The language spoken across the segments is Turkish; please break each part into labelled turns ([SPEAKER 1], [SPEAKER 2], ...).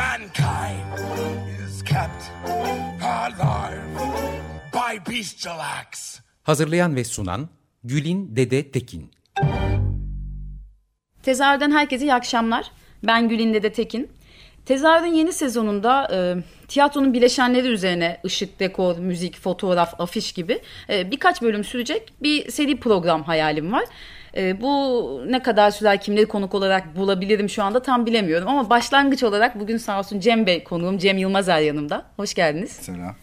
[SPEAKER 1] Mankind is kept alive by bestial acts.
[SPEAKER 2] Hazırlayan ve sunan Gülin Dede Tekin.
[SPEAKER 3] Tezahürden herkese iyi akşamlar. Ben Gülin Dede Tekin. Tezahürün yeni sezonunda e, tiyatronun bileşenleri üzerine ışık, dekor, müzik, fotoğraf, afiş gibi e, birkaç bölüm sürecek bir seri program hayalim var. E, bu ne kadar sürer kimleri konuk olarak bulabilirim şu anda tam bilemiyorum ama başlangıç olarak bugün sağ olsun Cem Bey konuğum Cem Yılmazer yanımda. Hoş geldiniz.
[SPEAKER 4] Selam.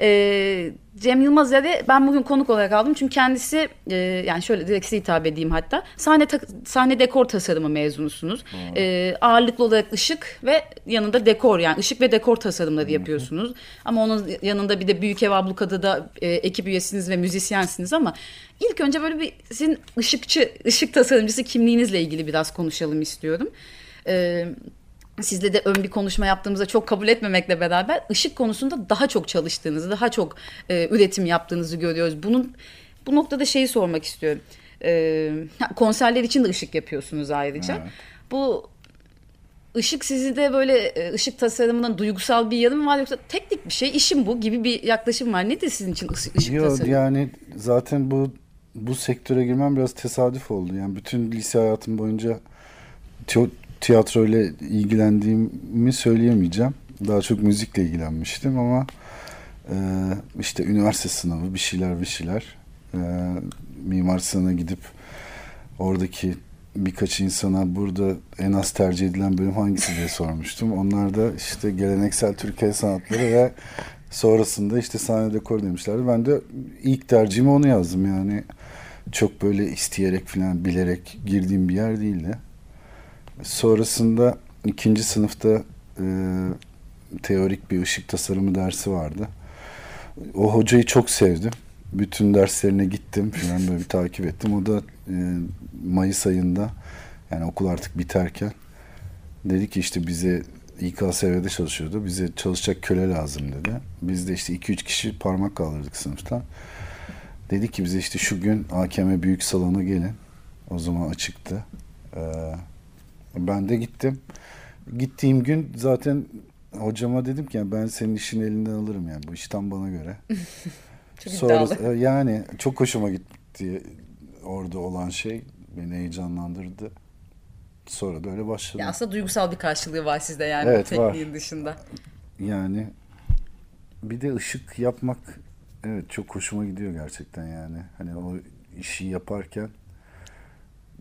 [SPEAKER 3] Ee, Cem Yılmaz'ı ben bugün konuk olarak aldım. Çünkü kendisi e, yani şöyle direkt size hitap edeyim hatta. Sahne ta- sahne dekor tasarımı mezunusunuz. Ee, ağırlıklı olarak ışık ve yanında dekor yani ışık ve dekor tasarımları yapıyorsunuz. Ama onun yanında bir de Büyük Ev Abluka'da da e, ekip üyesiniz ve müzisyensiniz ama ilk önce böyle bir sizin ışıkçı, ışık tasarımcısı kimliğinizle ilgili biraz konuşalım istiyorum. Ee, sizle de ön bir konuşma yaptığımızda çok kabul etmemekle beraber ışık konusunda daha çok çalıştığınızı, daha çok e, üretim yaptığınızı görüyoruz. Bunun bu noktada şeyi sormak istiyorum. E, konserler için de ışık yapıyorsunuz ayrıca.
[SPEAKER 4] Evet.
[SPEAKER 3] Bu ışık sizi de böyle e, ışık tasarımının duygusal bir yanı mı var yoksa teknik bir şey, işim bu gibi bir yaklaşım var. Nedir sizin için ısı- ışık
[SPEAKER 4] Yok
[SPEAKER 3] tasarımı?
[SPEAKER 4] yani zaten bu bu sektöre girmem biraz tesadüf oldu. Yani bütün lise hayatım boyunca tiyatro tiyatroyla ilgilendiğimi söyleyemeyeceğim. Daha çok müzikle ilgilenmiştim ama e, işte üniversite sınavı bir şeyler bir şeyler e, Mimar Sinan'a gidip oradaki birkaç insana burada en az tercih edilen bölüm hangisi diye sormuştum. Onlar da işte geleneksel Türkiye sanatları ve sonrasında işte sahne dekor demişlerdi. Ben de ilk tercihimi onu yazdım yani. Çok böyle isteyerek falan bilerek girdiğim bir yer değildi. Sonrasında ikinci sınıfta e, teorik bir ışık tasarımı dersi vardı. O hocayı çok sevdim. Bütün derslerine gittim falan böyle bir takip ettim. O da e, Mayıs ayında yani okul artık biterken dedi ki işte bize İKSV'de çalışıyordu. Bize çalışacak köle lazım dedi. Biz de işte 2-3 kişi parmak kaldırdık sınıftan. Dedi ki bize işte şu gün AKM büyük salona gelin. O zaman açıktı. Ee, ben de gittim. Gittiğim gün zaten hocama dedim ki yani ben senin işin elinden alırım yani bu iş tam bana göre.
[SPEAKER 3] Çok
[SPEAKER 4] Sonra
[SPEAKER 3] iddialı.
[SPEAKER 4] e, yani çok hoşuma gitti orada olan şey beni heyecanlandırdı. Sonra da öyle başladı.
[SPEAKER 3] Ya aslında duygusal bir karşılığı var sizde yani
[SPEAKER 4] Evet,
[SPEAKER 3] o
[SPEAKER 4] var.
[SPEAKER 3] tekniğin dışında.
[SPEAKER 4] Yani bir de ışık yapmak evet çok hoşuma gidiyor gerçekten yani. Hani o işi yaparken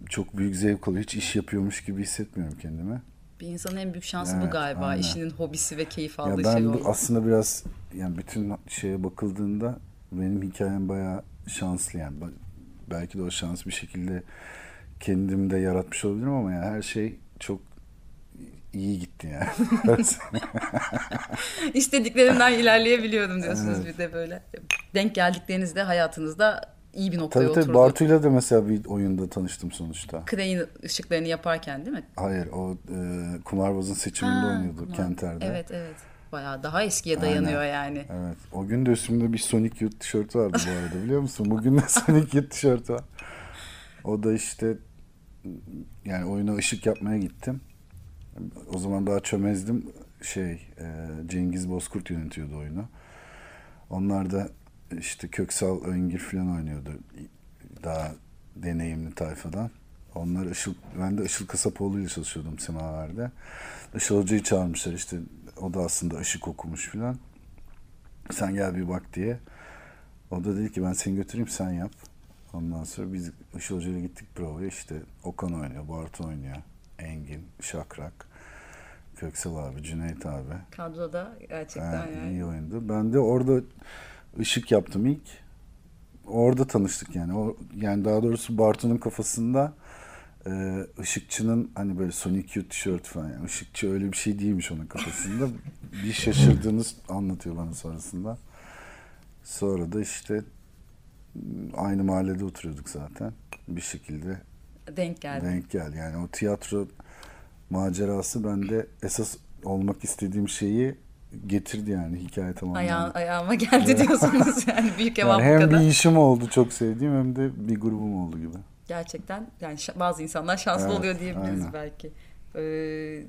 [SPEAKER 4] çok büyük zevk oluyor. Hiç iş yapıyormuş gibi hissetmiyorum kendimi.
[SPEAKER 3] Bir insanın en büyük şansı bu
[SPEAKER 4] Evet,
[SPEAKER 3] galiba.
[SPEAKER 4] aynen.
[SPEAKER 3] İşinin hobisi ve keyif
[SPEAKER 4] Ya
[SPEAKER 3] aldığı
[SPEAKER 4] ben
[SPEAKER 3] şey
[SPEAKER 4] bu-
[SPEAKER 3] oldu.
[SPEAKER 4] aslında biraz yani bütün şeye bakıldığında benim hikayem bayağı şanslı yani. Belki de o şans bir şekilde kendim de yaratmış olabilirim ama yani her şey çok iyi gitti yani.
[SPEAKER 3] İstediklerinden ilerleyebiliyorum diyorsunuz bir de böyle. Denk geldiklerinizde hayatınızda iyi bir noktaya
[SPEAKER 4] tabii tabii
[SPEAKER 3] oturdu.
[SPEAKER 4] Bartu'yla da mesela bir oyunda tanıştım sonuçta.
[SPEAKER 3] Crane ışıklarını yaparken değil mi?
[SPEAKER 4] Hayır o e, Kumarbaz'ın seçiminde
[SPEAKER 3] Ha,
[SPEAKER 4] oynuyordu
[SPEAKER 3] kumar.
[SPEAKER 4] Kenter'de.
[SPEAKER 3] Evet evet. Bayağı daha eskiye dayanıyor yani.
[SPEAKER 4] Evet. O gün de üstümde bir Sonic Youth tişörtü vardı bu arada biliyor musun? Bugün de Sonic Youth tişörtü var. O da işte yani oyuna ışık yapmaya gittim. O zaman daha çömezdim. Şey e, Cengiz Bozkurt yönetiyordu oyunu. Onlar da işte Köksal Öngir falan oynuyordu. Daha deneyimli tayfadan. Onlar Işıl, ben de Işıl Kasapoğlu ile çalışıyordum Semaver'de. Işıl Hoca'yı çağırmışlar işte. O da aslında ışık okumuş falan. Sen gel bir bak diye. O da dedi ki ben seni götüreyim sen yap. Ondan sonra biz Işıl Hoca ile gittik provaya işte Okan oynuyor, Bartu oynuyor, Engin, Şakrak, Köksal abi, Cüneyt abi.
[SPEAKER 3] Kadroda gerçekten
[SPEAKER 4] Ha,
[SPEAKER 3] yani.
[SPEAKER 4] iyi oyundu. Ben de orada ışık yaptım ilk. Orada tanıştık yani. O yani daha doğrusu Bartu'nun kafasında e, ışıkçının hani böyle Sonic Youth tişört falan yani ışıkçı öyle bir şey değilmiş onun kafasında. bir şaşırdığını anlatıyor bana sonrasında. Sonra da işte aynı mahallede oturuyorduk zaten. Bir şekilde
[SPEAKER 3] Denk geldi.
[SPEAKER 4] denk gel. Yani o tiyatro macerası bende esas olmak istediğim şeyi getirdi yani hikaye tamamlandı.
[SPEAKER 3] Ayağı, ayağıma geldi diyorsunuz yani büyük evam
[SPEAKER 4] Yani hem
[SPEAKER 3] kadar.
[SPEAKER 4] bir işim oldu çok sevdiğim hem de bir grubum oldu gibi.
[SPEAKER 3] Gerçekten yani bazı insanlar şanslı
[SPEAKER 4] Evet,
[SPEAKER 3] oluyor diyebiliriz
[SPEAKER 4] aynen.
[SPEAKER 3] belki. Ee,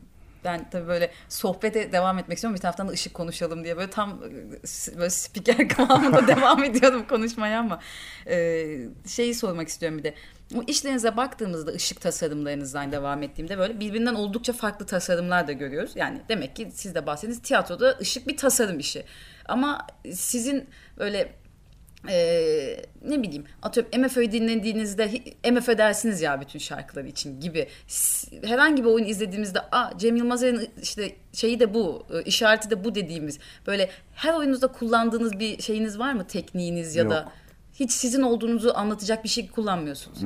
[SPEAKER 3] ben tabii böyle sohbete devam etmek istiyorum. Bir taraftan da ışık konuşalım diye böyle tam e, böyle spiker kıvamında devam ediyordum konuşmaya ama e, şeyi sormak istiyorum bir de. O işlerinize baktığımızda ışık tasarımlarınızdan devam ettiğimde böyle birbirinden oldukça farklı tasarımlar da görüyoruz. Yani demek ki siz de bahsettiğiniz tiyatroda ışık bir tasarım işi. Ama sizin böyle ee, ne bileyim atıyorum MFÖ'yü dinlediğinizde MFÖ dersiniz ya bütün şarkıları için gibi herhangi bir oyun izlediğimizde Aa, Cem Yılmaz'ın işte şeyi de bu e, işareti de bu dediğimiz böyle her oyununuzda kullandığınız bir şeyiniz var mı tekniğiniz ya da
[SPEAKER 4] Yok.
[SPEAKER 3] hiç sizin olduğunuzu anlatacak bir şey kullanmıyorsunuz.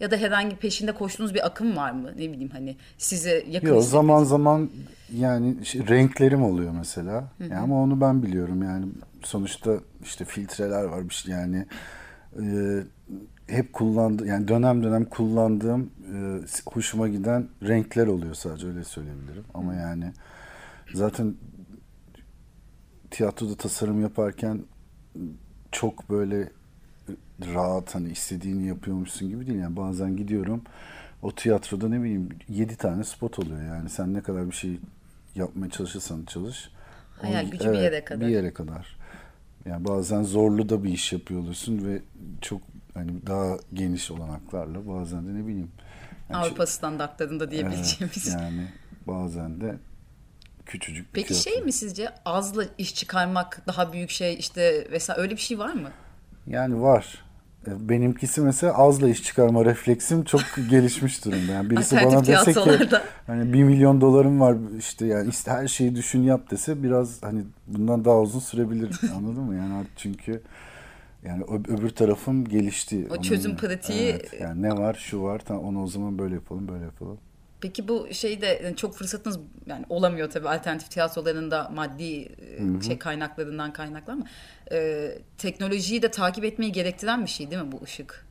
[SPEAKER 3] Ya da herhangi peşinde koştuğunuz bir akım var mı? Ne bileyim hani size yakın
[SPEAKER 4] Yok zaman zaman yani şey, renklerim oluyor mesela. Yani ama onu ben biliyorum yani sonuçta işte filtreler var bir şey yani e, hep kullandı yani dönem dönem kullandığım e, hoşuma giden renkler oluyor sadece öyle söyleyebilirim. Ama yani zaten tiyatroda tasarım yaparken çok böyle rahat hani istediğini yapıyormuşsun gibi değil. Yani bazen gidiyorum o tiyatroda ne bileyim 7 tane spot oluyor yani sen ne kadar bir şey yapmaya çalışırsan çalış.
[SPEAKER 3] Hayal gücü bir yere kadar.
[SPEAKER 4] Bir yere kadar. Yani bazen zorlu da bir iş yapıyor olursun ve çok hani daha geniş olanaklarla bazen de ne bileyim. yani
[SPEAKER 3] Avrupa standartlarında
[SPEAKER 4] şey-
[SPEAKER 3] diyebileceğimiz.
[SPEAKER 4] Evet, yani bazen de küçücük bir
[SPEAKER 3] Peki
[SPEAKER 4] tiyatro.
[SPEAKER 3] şey mi sizce azla iş çıkarmak daha büyük şey işte vesaire öyle bir şey var mı?
[SPEAKER 4] Yani var. Benimkisi mesela azla iş çıkarma refleksim çok gelişmiş durumda. Yani birisi bana dese ki hani bir milyon dolarım var işte yani iste her şeyi düşün yap dese biraz hani bundan daha uzun sürebilir anladın mı? Yani artık çünkü yani öbür tarafım gelişti.
[SPEAKER 3] O çözüm
[SPEAKER 4] Onun-
[SPEAKER 3] pratiği-
[SPEAKER 4] Evet, yani ne var şu var tamam onu o zaman böyle yapalım böyle yapalım.
[SPEAKER 3] Peki bu şeyde yani çok fırsatınız yani olamıyor tabii alternatif tiyatrolarında maddi e, şey kaynaklarından kaynaklı ama e, teknolojiyi de takip etmeyi gerektiren bir şey değil mi bu ışık?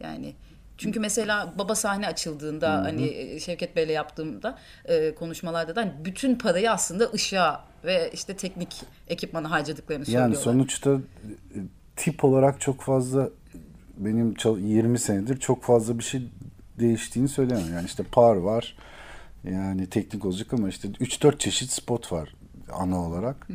[SPEAKER 3] Yani çünkü mesela baba sahne açıldığında hani e, Şevket Bey'le yaptığımda e, konuşmalarda da hani bütün parayı aslında ışığa ve işte teknik ekipmana harcadıklarını
[SPEAKER 4] Yani
[SPEAKER 3] söylüyorlar.
[SPEAKER 4] sonuçta e, tip olarak çok fazla benim çal- 20 senedir çok fazla bir şey değiştiğini söyleyemem. Yani işte par var. Yani teknik olacak ama işte 3-4 çeşit spot var ana olarak.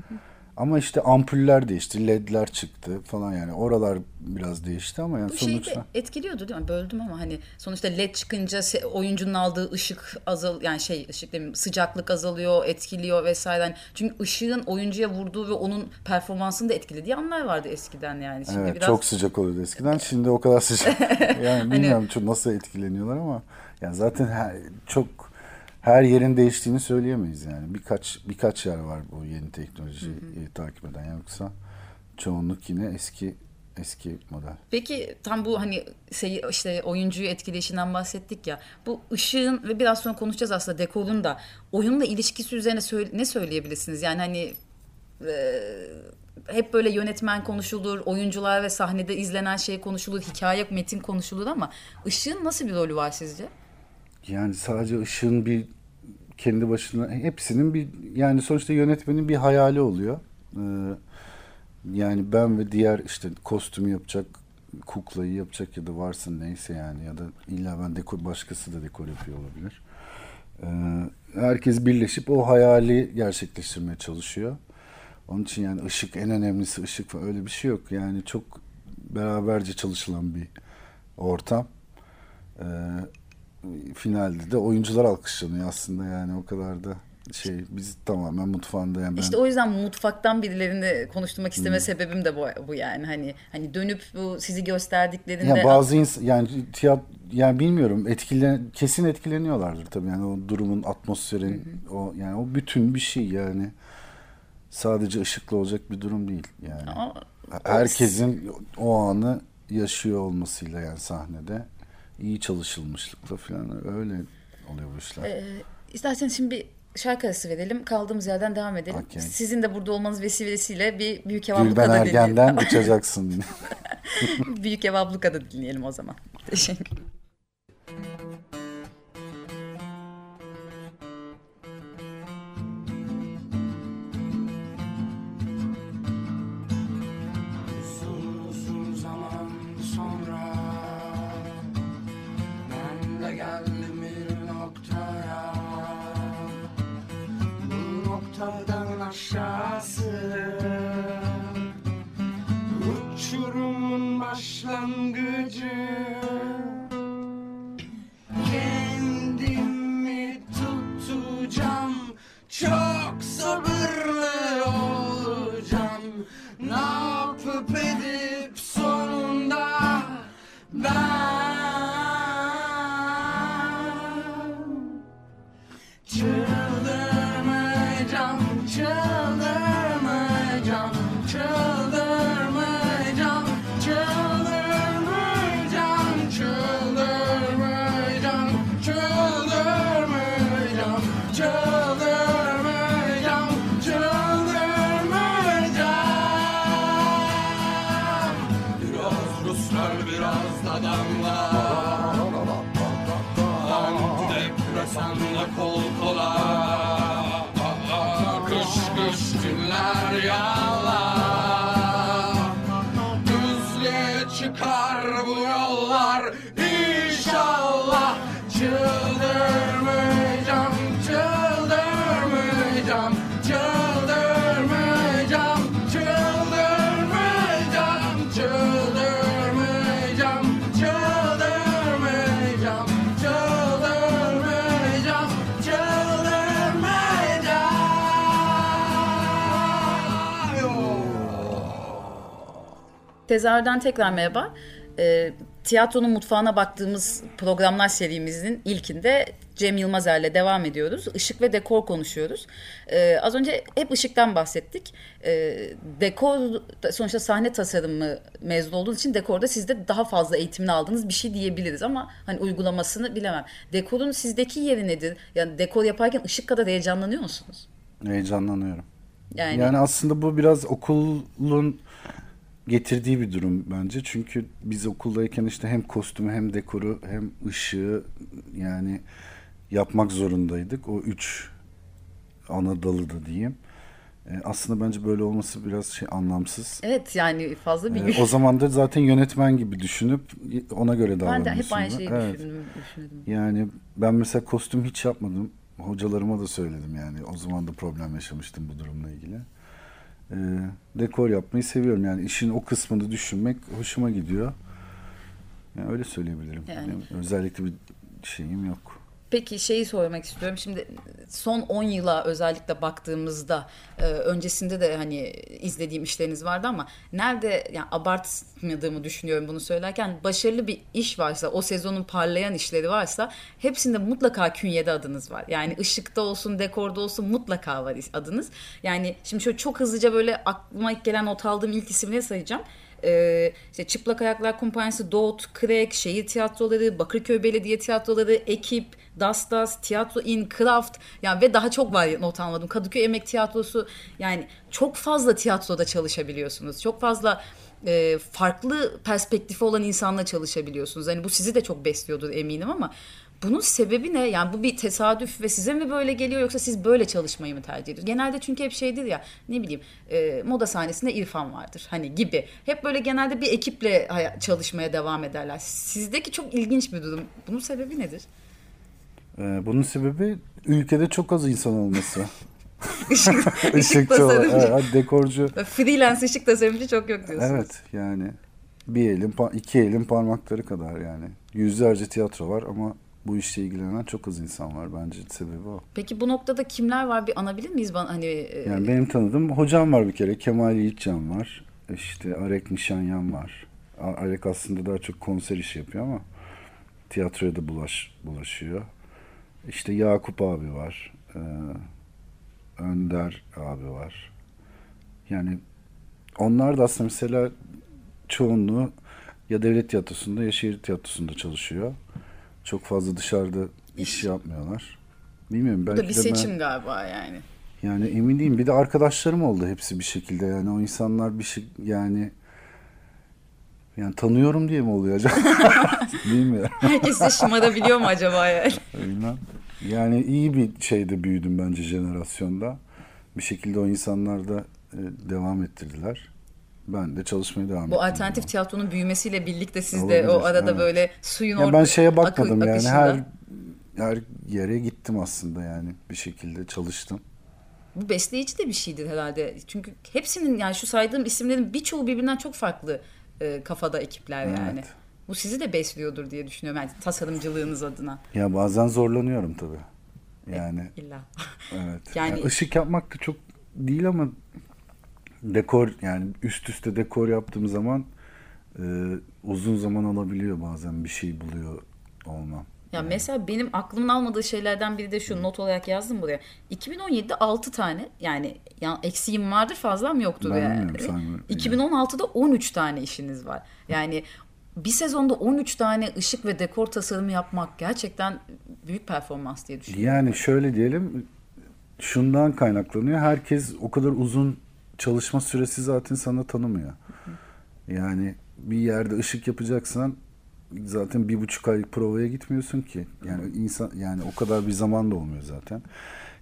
[SPEAKER 4] Ama işte ampuller değişti, ledler çıktı falan yani oralar biraz değişti ama yani
[SPEAKER 3] Bu şeyi
[SPEAKER 4] sonuçta
[SPEAKER 3] de etkiliyordu değil mi? Böldüm ama hani sonuçta led çıkınca oyuncunun aldığı ışık azal yani şey ışık demeyeyim sıcaklık azalıyor, etkiliyor vesaire. Hani çünkü ışığın oyuncuya vurduğu ve onun performansını da etkilediği anlar vardı eskiden yani. Şimdi
[SPEAKER 4] evet,
[SPEAKER 3] biraz
[SPEAKER 4] çok sıcak oluyordu eskiden. Şimdi o kadar sıcak. Yani bilmiyorum çok nasıl etkileniyorlar ama yani zaten her, çok her yerin değiştiğini söyleyemeyiz yani. Birkaç birkaç yer var bu yeni teknolojiyi takip eden yoksa çoğunluk yine eski eski model.
[SPEAKER 3] Peki tam bu hani şey işte oyuncuyu etkileyişinden bahsettik ya. Bu ışığın ve biraz sonra konuşacağız aslında dekorun da oyunla ilişkisi üzerine söyle- ne söyleyebilirsiniz? Yani hani e, hep böyle yönetmen konuşulur, oyuncular ve sahnede izlenen şey konuşulur, hikaye, metin konuşulur ama ışığın nasıl bir rolü var sizce?
[SPEAKER 4] Yani sadece ışığın bir kendi başına hepsinin bir yani sonuçta yönetmenin bir hayali oluyor. Ee, yani ben ve diğer işte kostümü yapacak kuklayı yapacak ya da varsın neyse yani ya da illa ben dekor başkası da dekor yapıyor olabilir. Ee, herkes birleşip o hayali gerçekleştirmeye çalışıyor. Onun için yani ışık en önemlisi ışık falan öyle bir şey yok. Yani çok beraberce çalışılan bir ortam. Ee, finalde de oyuncular alkışlanıyor aslında yani o kadar da şey biz tamamen mutfağında yani ben
[SPEAKER 3] İşte o yüzden mutfaktan birilerini konuşturmak isteme sebebim de bu, bu yani. Hani hani dönüp bu sizi gösterdiklerinde
[SPEAKER 4] ya bazı ins yani tiyat yani bilmiyorum etkilen kesin etkileniyorlardır tabii yani o durumun atmosferin o yani o bütün bir şey yani. Sadece ışıklı olacak bir durum değil yani.
[SPEAKER 3] Ama-
[SPEAKER 4] Herkesin o anı yaşıyor olmasıyla yani sahnede iyi çalışılmışlıkla falan öyle oluyor bu işler.
[SPEAKER 3] Ee, isterseniz şimdi bir şarkı arası verelim. Kaldığımız yerden devam edelim.
[SPEAKER 4] Okey.
[SPEAKER 3] Sizin de burada olmanız vesilesiyle bir Büyük Ev
[SPEAKER 4] Gülben
[SPEAKER 3] Abluka'da dinleyelim.
[SPEAKER 4] Ergen'den uçacaksın.
[SPEAKER 3] Büyük Ev Abluka'da dinleyelim o zaman. Teşekkür Tezahürden tekrar merhaba. Ee, tiyatronun mutfağına baktığımız programlar serimizin ilkinde Cem Yılmazer'le devam ediyoruz. Işık ve dekor konuşuyoruz. Ee, az önce hep ışıktan bahsettik. Ee, dekor sonuçta sahne tasarımı mezun olduğunuz için dekorda sizde daha fazla eğitimini aldığınız bir şey diyebiliriz ama hani uygulamasını bilemem. Dekorun sizdeki yeri nedir? Yani dekor yaparken ışık kadar heyecanlanıyor musunuz?
[SPEAKER 4] Heyecanlanıyorum.
[SPEAKER 3] Yani,
[SPEAKER 4] Yani aslında bu biraz okulun getirdiği bir durum bence. Çünkü biz okuldayken işte hem kostümü hem dekoru hem ışığı yani yapmak zorundaydık. O üç ana dalı da diyeyim. E, aslında bence böyle olması biraz şey anlamsız.
[SPEAKER 3] evet yani fazla bir
[SPEAKER 4] E, o zaman da zaten yönetmen gibi düşünüp ona göre
[SPEAKER 3] ben de
[SPEAKER 4] davranıyorsun.
[SPEAKER 3] hep aynı şeyi
[SPEAKER 4] Evet.
[SPEAKER 3] düşündüm, düşündüm.
[SPEAKER 4] Yani ben mesela kostüm hiç yapmadım. Hocalarıma da söyledim yani. O zaman da problem yaşamıştım bu durumla ilgili. Ee, dekor yapmayı seviyorum. Yani işin o kısmını düşünmek hoşuma gidiyor. Yani öyle söyleyebilirim.
[SPEAKER 3] Yani.
[SPEAKER 4] Yani özellikle bir şeyim yok.
[SPEAKER 3] Peki şeyi sormak istiyorum. Şimdi son 10 yıla özellikle baktığımızda e, öncesinde de hani izlediğim işleriniz vardı ama nerede yani abartmadığımı düşünüyorum bunu söylerken başarılı bir iş varsa o sezonun parlayan işleri varsa hepsinde mutlaka künyede adınız var. Yani ışıkta olsun dekorda olsun mutlaka var adınız. Yani şimdi şöyle çok hızlıca böyle aklıma ilk gelen not aldığım ilk isimleri sayacağım. Ee, işte Çıplak Ayaklar Kumpanyası, Doğut, Krek, Şehir Tiyatroları, Bakırköy Belediye Tiyatroları, Ekip, Das Das, Tiyatro in Kraft yani ve daha çok var not almadım. Kadıköy Emek Tiyatrosu yani çok fazla tiyatroda çalışabiliyorsunuz. Çok fazla e, farklı perspektifi olan insanla çalışabiliyorsunuz. Hani bu sizi de çok besliyordur eminim ama bunun sebebi ne? Yani bu bir tesadüf ve size mi böyle geliyor yoksa siz böyle çalışmayı mı tercih ediyorsunuz? Genelde çünkü hep şeydir ya ne bileyim e, moda sahnesinde İrfan vardır hani gibi. Hep böyle genelde bir ekiple çalışmaya devam ederler. Sizdeki çok ilginç bir durum. Bunun sebebi nedir?
[SPEAKER 4] Ee, bunun sebebi ülkede çok az insan olması.
[SPEAKER 3] Işık, ışık tasarımcı.
[SPEAKER 4] evet, dekorcu.
[SPEAKER 3] Freelance ışık tasarımcı çok yok diyorsunuz.
[SPEAKER 4] Evet yani bir elin iki elin parmakları kadar yani. Yüzlerce tiyatro var ama bu işle ilgilenen çok az insan var bence sebebi o.
[SPEAKER 3] Peki bu noktada kimler var bir anabilir miyiz? Bana, hani e,
[SPEAKER 4] Yani benim tanıdığım hocam var bir kere Kemal Yiğitcan var. İşte Arek Nişanyan var. Arek aslında daha çok konser işi yapıyor ama tiyatroya da bulaş, bulaşıyor. İşte Yakup abi var. Ee, Önder abi var. Yani onlar da aslında mesela çoğunluğu ya devlet tiyatrosunda ya şehir tiyatrosunda çalışıyor. Çok fazla dışarıda iş yapmıyorlar. Bilmiyorum
[SPEAKER 3] Bu
[SPEAKER 4] belki
[SPEAKER 3] da bir
[SPEAKER 4] de ben-
[SPEAKER 3] seçim galiba yani.
[SPEAKER 4] yani emin değilim. Bir de arkadaşlarım oldu hepsi bir şekilde. Yani o insanlar bir şey yani yani tanıyorum diye mi oluyor acaba? Bilmiyorum.
[SPEAKER 3] Herkes de şımarabiliyor mu acaba yani?
[SPEAKER 4] Bilmem. Yani iyi bir şeyde büyüdüm bence jenerasyonda. Bir şekilde o insanlar da e, devam ettirdiler. Ben de çalışmaya devam ettim.
[SPEAKER 3] Bu alternatif tiyatronun büyümesiyle birlikte siz de
[SPEAKER 4] Olabilir,
[SPEAKER 3] o arada
[SPEAKER 4] evet.
[SPEAKER 3] böyle suyun orada
[SPEAKER 4] ben şeye
[SPEAKER 3] akı-
[SPEAKER 4] bakmadım yani
[SPEAKER 3] akışında.
[SPEAKER 4] her her yere gittim aslında yani bir şekilde çalıştım.
[SPEAKER 3] Bu besleyici de bir şeydir herhalde. Çünkü hepsinin yani şu saydığım isimlerin birçoğu birbirinden çok farklı e, kafada ekipler yani.
[SPEAKER 4] Evet.
[SPEAKER 3] Bu sizi de besliyordur diye düşünüyorum. Yani tasarımcılığınız adına.
[SPEAKER 4] Ya bazen zorlanıyorum tabii. Yani
[SPEAKER 3] İlla.
[SPEAKER 4] Evet.
[SPEAKER 3] Yani-
[SPEAKER 4] Yani ışık yapmak da çok değil ama dekor yani üst üste dekor yaptığım zaman e, uzun zaman alabiliyor bazen bir şey buluyor olmam.
[SPEAKER 3] Ya mesela benim aklımın almadığı şeylerden biri de şu not olarak yazdım buraya. 2017'de 6 tane yani ya eksiğim vardır fazlam yoktur
[SPEAKER 4] Ben
[SPEAKER 3] yani.
[SPEAKER 4] sen-
[SPEAKER 3] 2016'da 13 tane işiniz var. Yani bir sezonda 13 tane ışık ve dekor tasarımı yapmak gerçekten büyük performans diye düşünüyorum.
[SPEAKER 4] Yani şöyle diyelim şundan kaynaklanıyor. Herkes o kadar uzun çalışma süresi zaten sana tanımıyor. Yani bir yerde ışık yapacaksan zaten bir buçuk aylık provaya gitmiyorsun ki. Yani insan yani o kadar bir zaman da olmuyor zaten.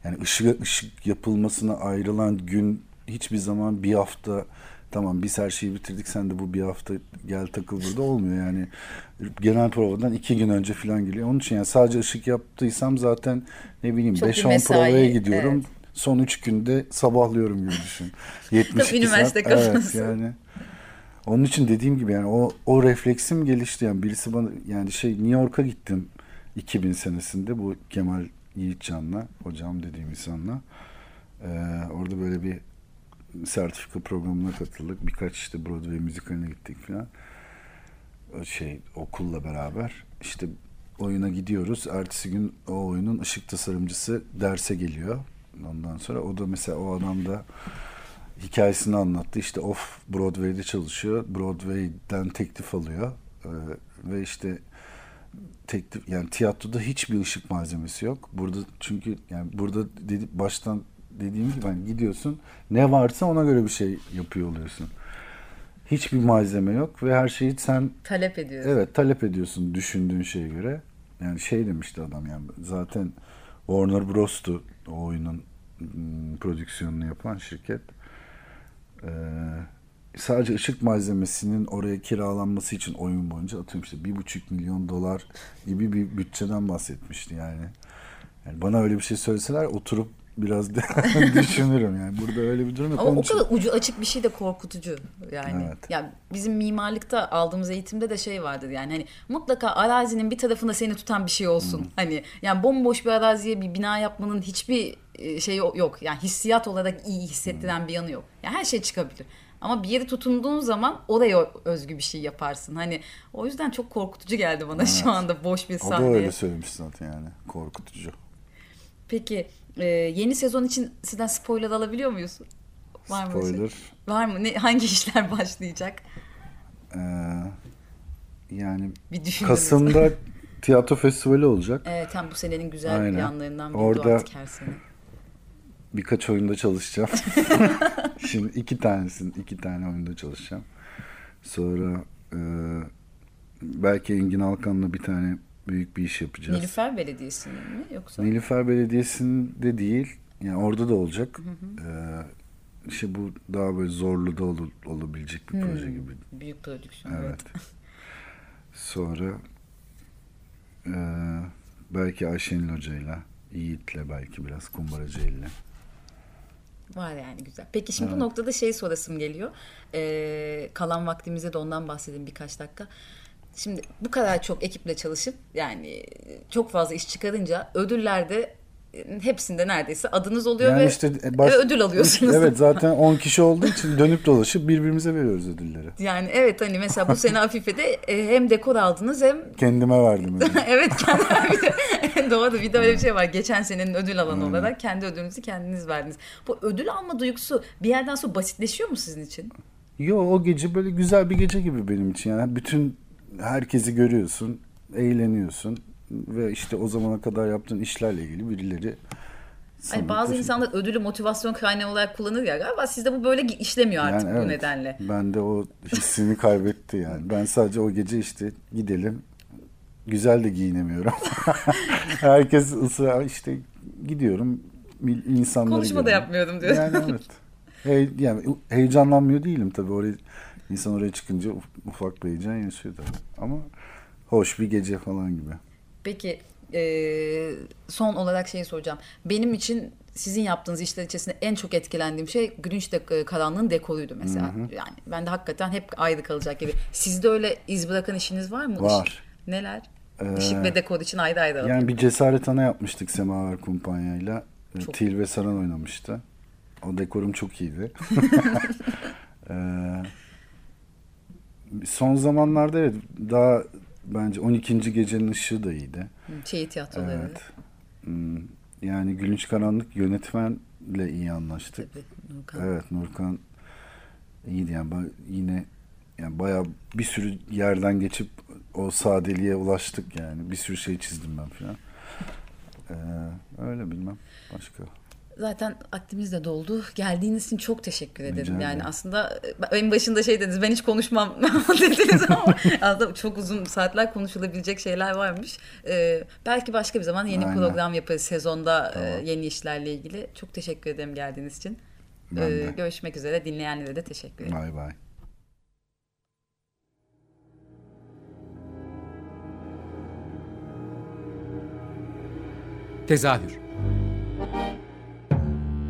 [SPEAKER 4] Yani ışık ışık yapılmasına ayrılan gün hiçbir zaman bir hafta tamam biz her şeyi bitirdik sen de bu bir hafta gel takıl burada olmuyor yani genel provadan iki gün önce falan geliyor onun için yani sadece ışık yaptıysam zaten ne bileyim
[SPEAKER 3] Çok bir
[SPEAKER 4] 5-10
[SPEAKER 3] mesai,
[SPEAKER 4] provaya gidiyorum
[SPEAKER 3] evet.
[SPEAKER 4] son üç günde sabahlıyorum gibi düşün 72
[SPEAKER 3] üniversite
[SPEAKER 4] saat evet
[SPEAKER 3] kafası.
[SPEAKER 4] yani onun için dediğim gibi yani o o refleksim gelişti. Yani birisi bana yani şey New York'a gittim 2000 senesinde bu Kemal Yiğitcan'la hocam dediğim insanla. Ee, orada böyle bir sertifika programına katıldık. Birkaç işte Broadway müzikaline gittik falan. O şey okulla beraber işte oyuna gidiyoruz. Ertesi gün o oyunun ışık tasarımcısı derse geliyor. Ondan sonra o da mesela o adam da hikayesini anlattı. İşte Off Broadway'de çalışıyor. Broadway'den teklif alıyor. Ee, ve işte teklif yani tiyatroda hiçbir ışık malzemesi yok. Burada çünkü yani burada dedi, baştan dediğim gibi hani gidiyorsun ne varsa ona göre bir şey yapıyor oluyorsun. Hiçbir malzeme yok ve her şeyi sen
[SPEAKER 3] Talep ediyoruz.
[SPEAKER 4] Evet talep ediyorsun düşündüğün şeye göre. Yani şey demişti adam yani zaten Warner Bros'tu o oyunun mm, prodüksiyonunu yapan şirket. Ee, sadece ışık malzemesinin oraya kiralanması için oyun boyunca atıyorum işte bir buçuk milyon dolar gibi bir bütçeden bahsetmişti yani. yani bana öyle bir şey söyleseler oturup biraz düşünürüm yani. Burada öyle bir durum yok.
[SPEAKER 3] Ama o
[SPEAKER 4] için-
[SPEAKER 3] kadar ucu açık bir şey de korkutucu yani.
[SPEAKER 4] Evet.
[SPEAKER 3] Ya bizim mimarlıkta aldığımız eğitimde de şey vardır yani hani mutlaka arazinin bir tarafında seni tutan bir şey olsun. Hani yani bomboş bir araziye bir bina yapmanın hiçbir e, şey yok. Yani hissiyat olarak iyi hissettiren bir yanı yok. Yani her şey çıkabilir. Ama bir yere tutunduğun zaman oraya özgü bir şey yaparsın. Hani o yüzden çok korkutucu geldi bana şu anda boş bir
[SPEAKER 4] o da öyle söylemiş zaten yani. Korkutucu.
[SPEAKER 3] Peki e, yeni sezon için sizden spoiler alabiliyor muyuz? Var mı? öyle şey?
[SPEAKER 4] Spoiler.
[SPEAKER 3] Var mı? Ne, hangi işler başlayacak?
[SPEAKER 4] Ee, yani
[SPEAKER 3] Bir.
[SPEAKER 4] Kasım'da tiyatro festivali olacak.
[SPEAKER 3] Evet tam bu senenin güzel
[SPEAKER 4] Aynen.
[SPEAKER 3] yanlarından biri
[SPEAKER 4] Orada...
[SPEAKER 3] artık her sene.
[SPEAKER 4] Birkaç oyunda çalışacağım. Şimdi iki tanesin, iki tane oyunda çalışacağım. Sonra e, belki Engin Alkan'la bir tane büyük bir iş yapacağız.
[SPEAKER 3] Nilüfer Belediyesi'nin mi yoksa?
[SPEAKER 4] Nilüfer Belediyesi'nde değil. Yani orada da olacak. Ee, işte bu daha böyle zorlu da ol- olabilecek bir proje gibi.
[SPEAKER 3] Büyük prodüksiyon. Evet.
[SPEAKER 4] Evet. Sonra e, belki Ayşenil Hoca'yla, Yiğit'le belki biraz Kumbaracı'yla.
[SPEAKER 3] Var yani güzel. Peki şimdi bu noktada şey sorasım geliyor. Ee, kalan vaktimizde de ondan bahsedeyim birkaç dakika. Şimdi bu kadar çok ekiple çalışıp yani çok fazla iş çıkarınca ödüllerde e, hepsinde neredeyse adınız oluyor
[SPEAKER 4] Yani
[SPEAKER 3] ve
[SPEAKER 4] işte e, baş-
[SPEAKER 3] ve ödül alıyorsunuz.
[SPEAKER 4] Evet zaten 10 kişi olduğu için dönüp dolaşıp birbirimize veriyoruz ödülleri.
[SPEAKER 3] Yani evet hani mesela bu sene Afife'de e, hem dekor aldınız hem
[SPEAKER 4] Kendime verdim ödülü.
[SPEAKER 3] evet kendi bir de doğru bir de öyle bir şey var. Geçen senenin ödül alanı olarak kendi ödülünüzü kendiniz verdiniz. Bu ödül alma duygusu bir yerden sonra basitleşiyor mu sizin için?
[SPEAKER 4] Yo o gece böyle güzel bir gece gibi benim için. Yani bütün herkesi görüyorsun, eğleniyorsun ve işte o zamana kadar yaptığın işlerle ilgili birileri
[SPEAKER 3] Hani bazı insanlar ödülü motivasyon kaynağı olarak kullanır ya galiba sizde bu böyle işlemiyor artık
[SPEAKER 4] Yani
[SPEAKER 3] bu
[SPEAKER 4] evet,
[SPEAKER 3] nedenle.
[SPEAKER 4] Ben de o hissini kaybetti yani. Ben sadece o gece işte gidelim. Güzel de giyinemiyorum. Herkes ısrar işte gidiyorum. insanları
[SPEAKER 3] Konuşma da
[SPEAKER 4] görüyorum.
[SPEAKER 3] yapmıyorum diyor.
[SPEAKER 4] Yani evet. Hey, yani heyecanlanmıyor değilim tabii. Oraya, insan oraya çıkınca uf- ufak bir heyecan yaşıyor tabii. Ama hoş bir gece falan gibi.
[SPEAKER 3] Peki e, son olarak şeyi soracağım. Benim için sizin yaptığınız işler içerisinde en çok etkilendiğim şey Gülünç de, e, Karanlığın dekoruydu mesela. Yani ben de hakikaten hep ayrı kalacak gibi. Sizde öyle iz bırakan işiniz var mı?
[SPEAKER 4] Var.
[SPEAKER 3] Işık- Neler?
[SPEAKER 4] Ee,
[SPEAKER 3] Işık ve dekor için ayrı ayrı
[SPEAKER 4] Yani bir cesaret ana yapmıştık Semaver Kumpanya'yla.
[SPEAKER 3] Çok-
[SPEAKER 4] Til ve Saran oynamıştı. O dekorum çok iyiydi. Ee, son zamanlarda evet daha bence 12. gecenin ışığı da iyiydi.
[SPEAKER 3] Şehir tiyatroları.
[SPEAKER 4] Evet. Hmm, Yani Gülünç Karanlık yönetmenle iyi anlaştık.
[SPEAKER 3] Tabii, Nurkan.
[SPEAKER 4] Evet Nurkan iyiydi yani yine yani bayağı bir sürü yerden geçip o sadeliğe ulaştık yani bir sürü şey çizdim ben falan. Ee, öyle bilmem başka.
[SPEAKER 3] Zaten aktimiz de doldu. Geldiğiniz için çok teşekkür ederim.
[SPEAKER 4] Rica
[SPEAKER 3] yani aslında e, en başında şey dediniz ben hiç konuşmam dediniz ama aslında çok uzun saatler konuşulabilecek şeyler varmış. Ee, belki başka bir zaman yeni
[SPEAKER 4] Aynen.
[SPEAKER 3] program yaparız sezonda e,
[SPEAKER 4] Tamam.
[SPEAKER 3] yeni işlerle ilgili. Çok teşekkür ederim geldiğiniz için. Ee, görüşmek üzere. Dinleyenlere de teşekkür ederim.
[SPEAKER 4] Bay bay.
[SPEAKER 2] Tezahür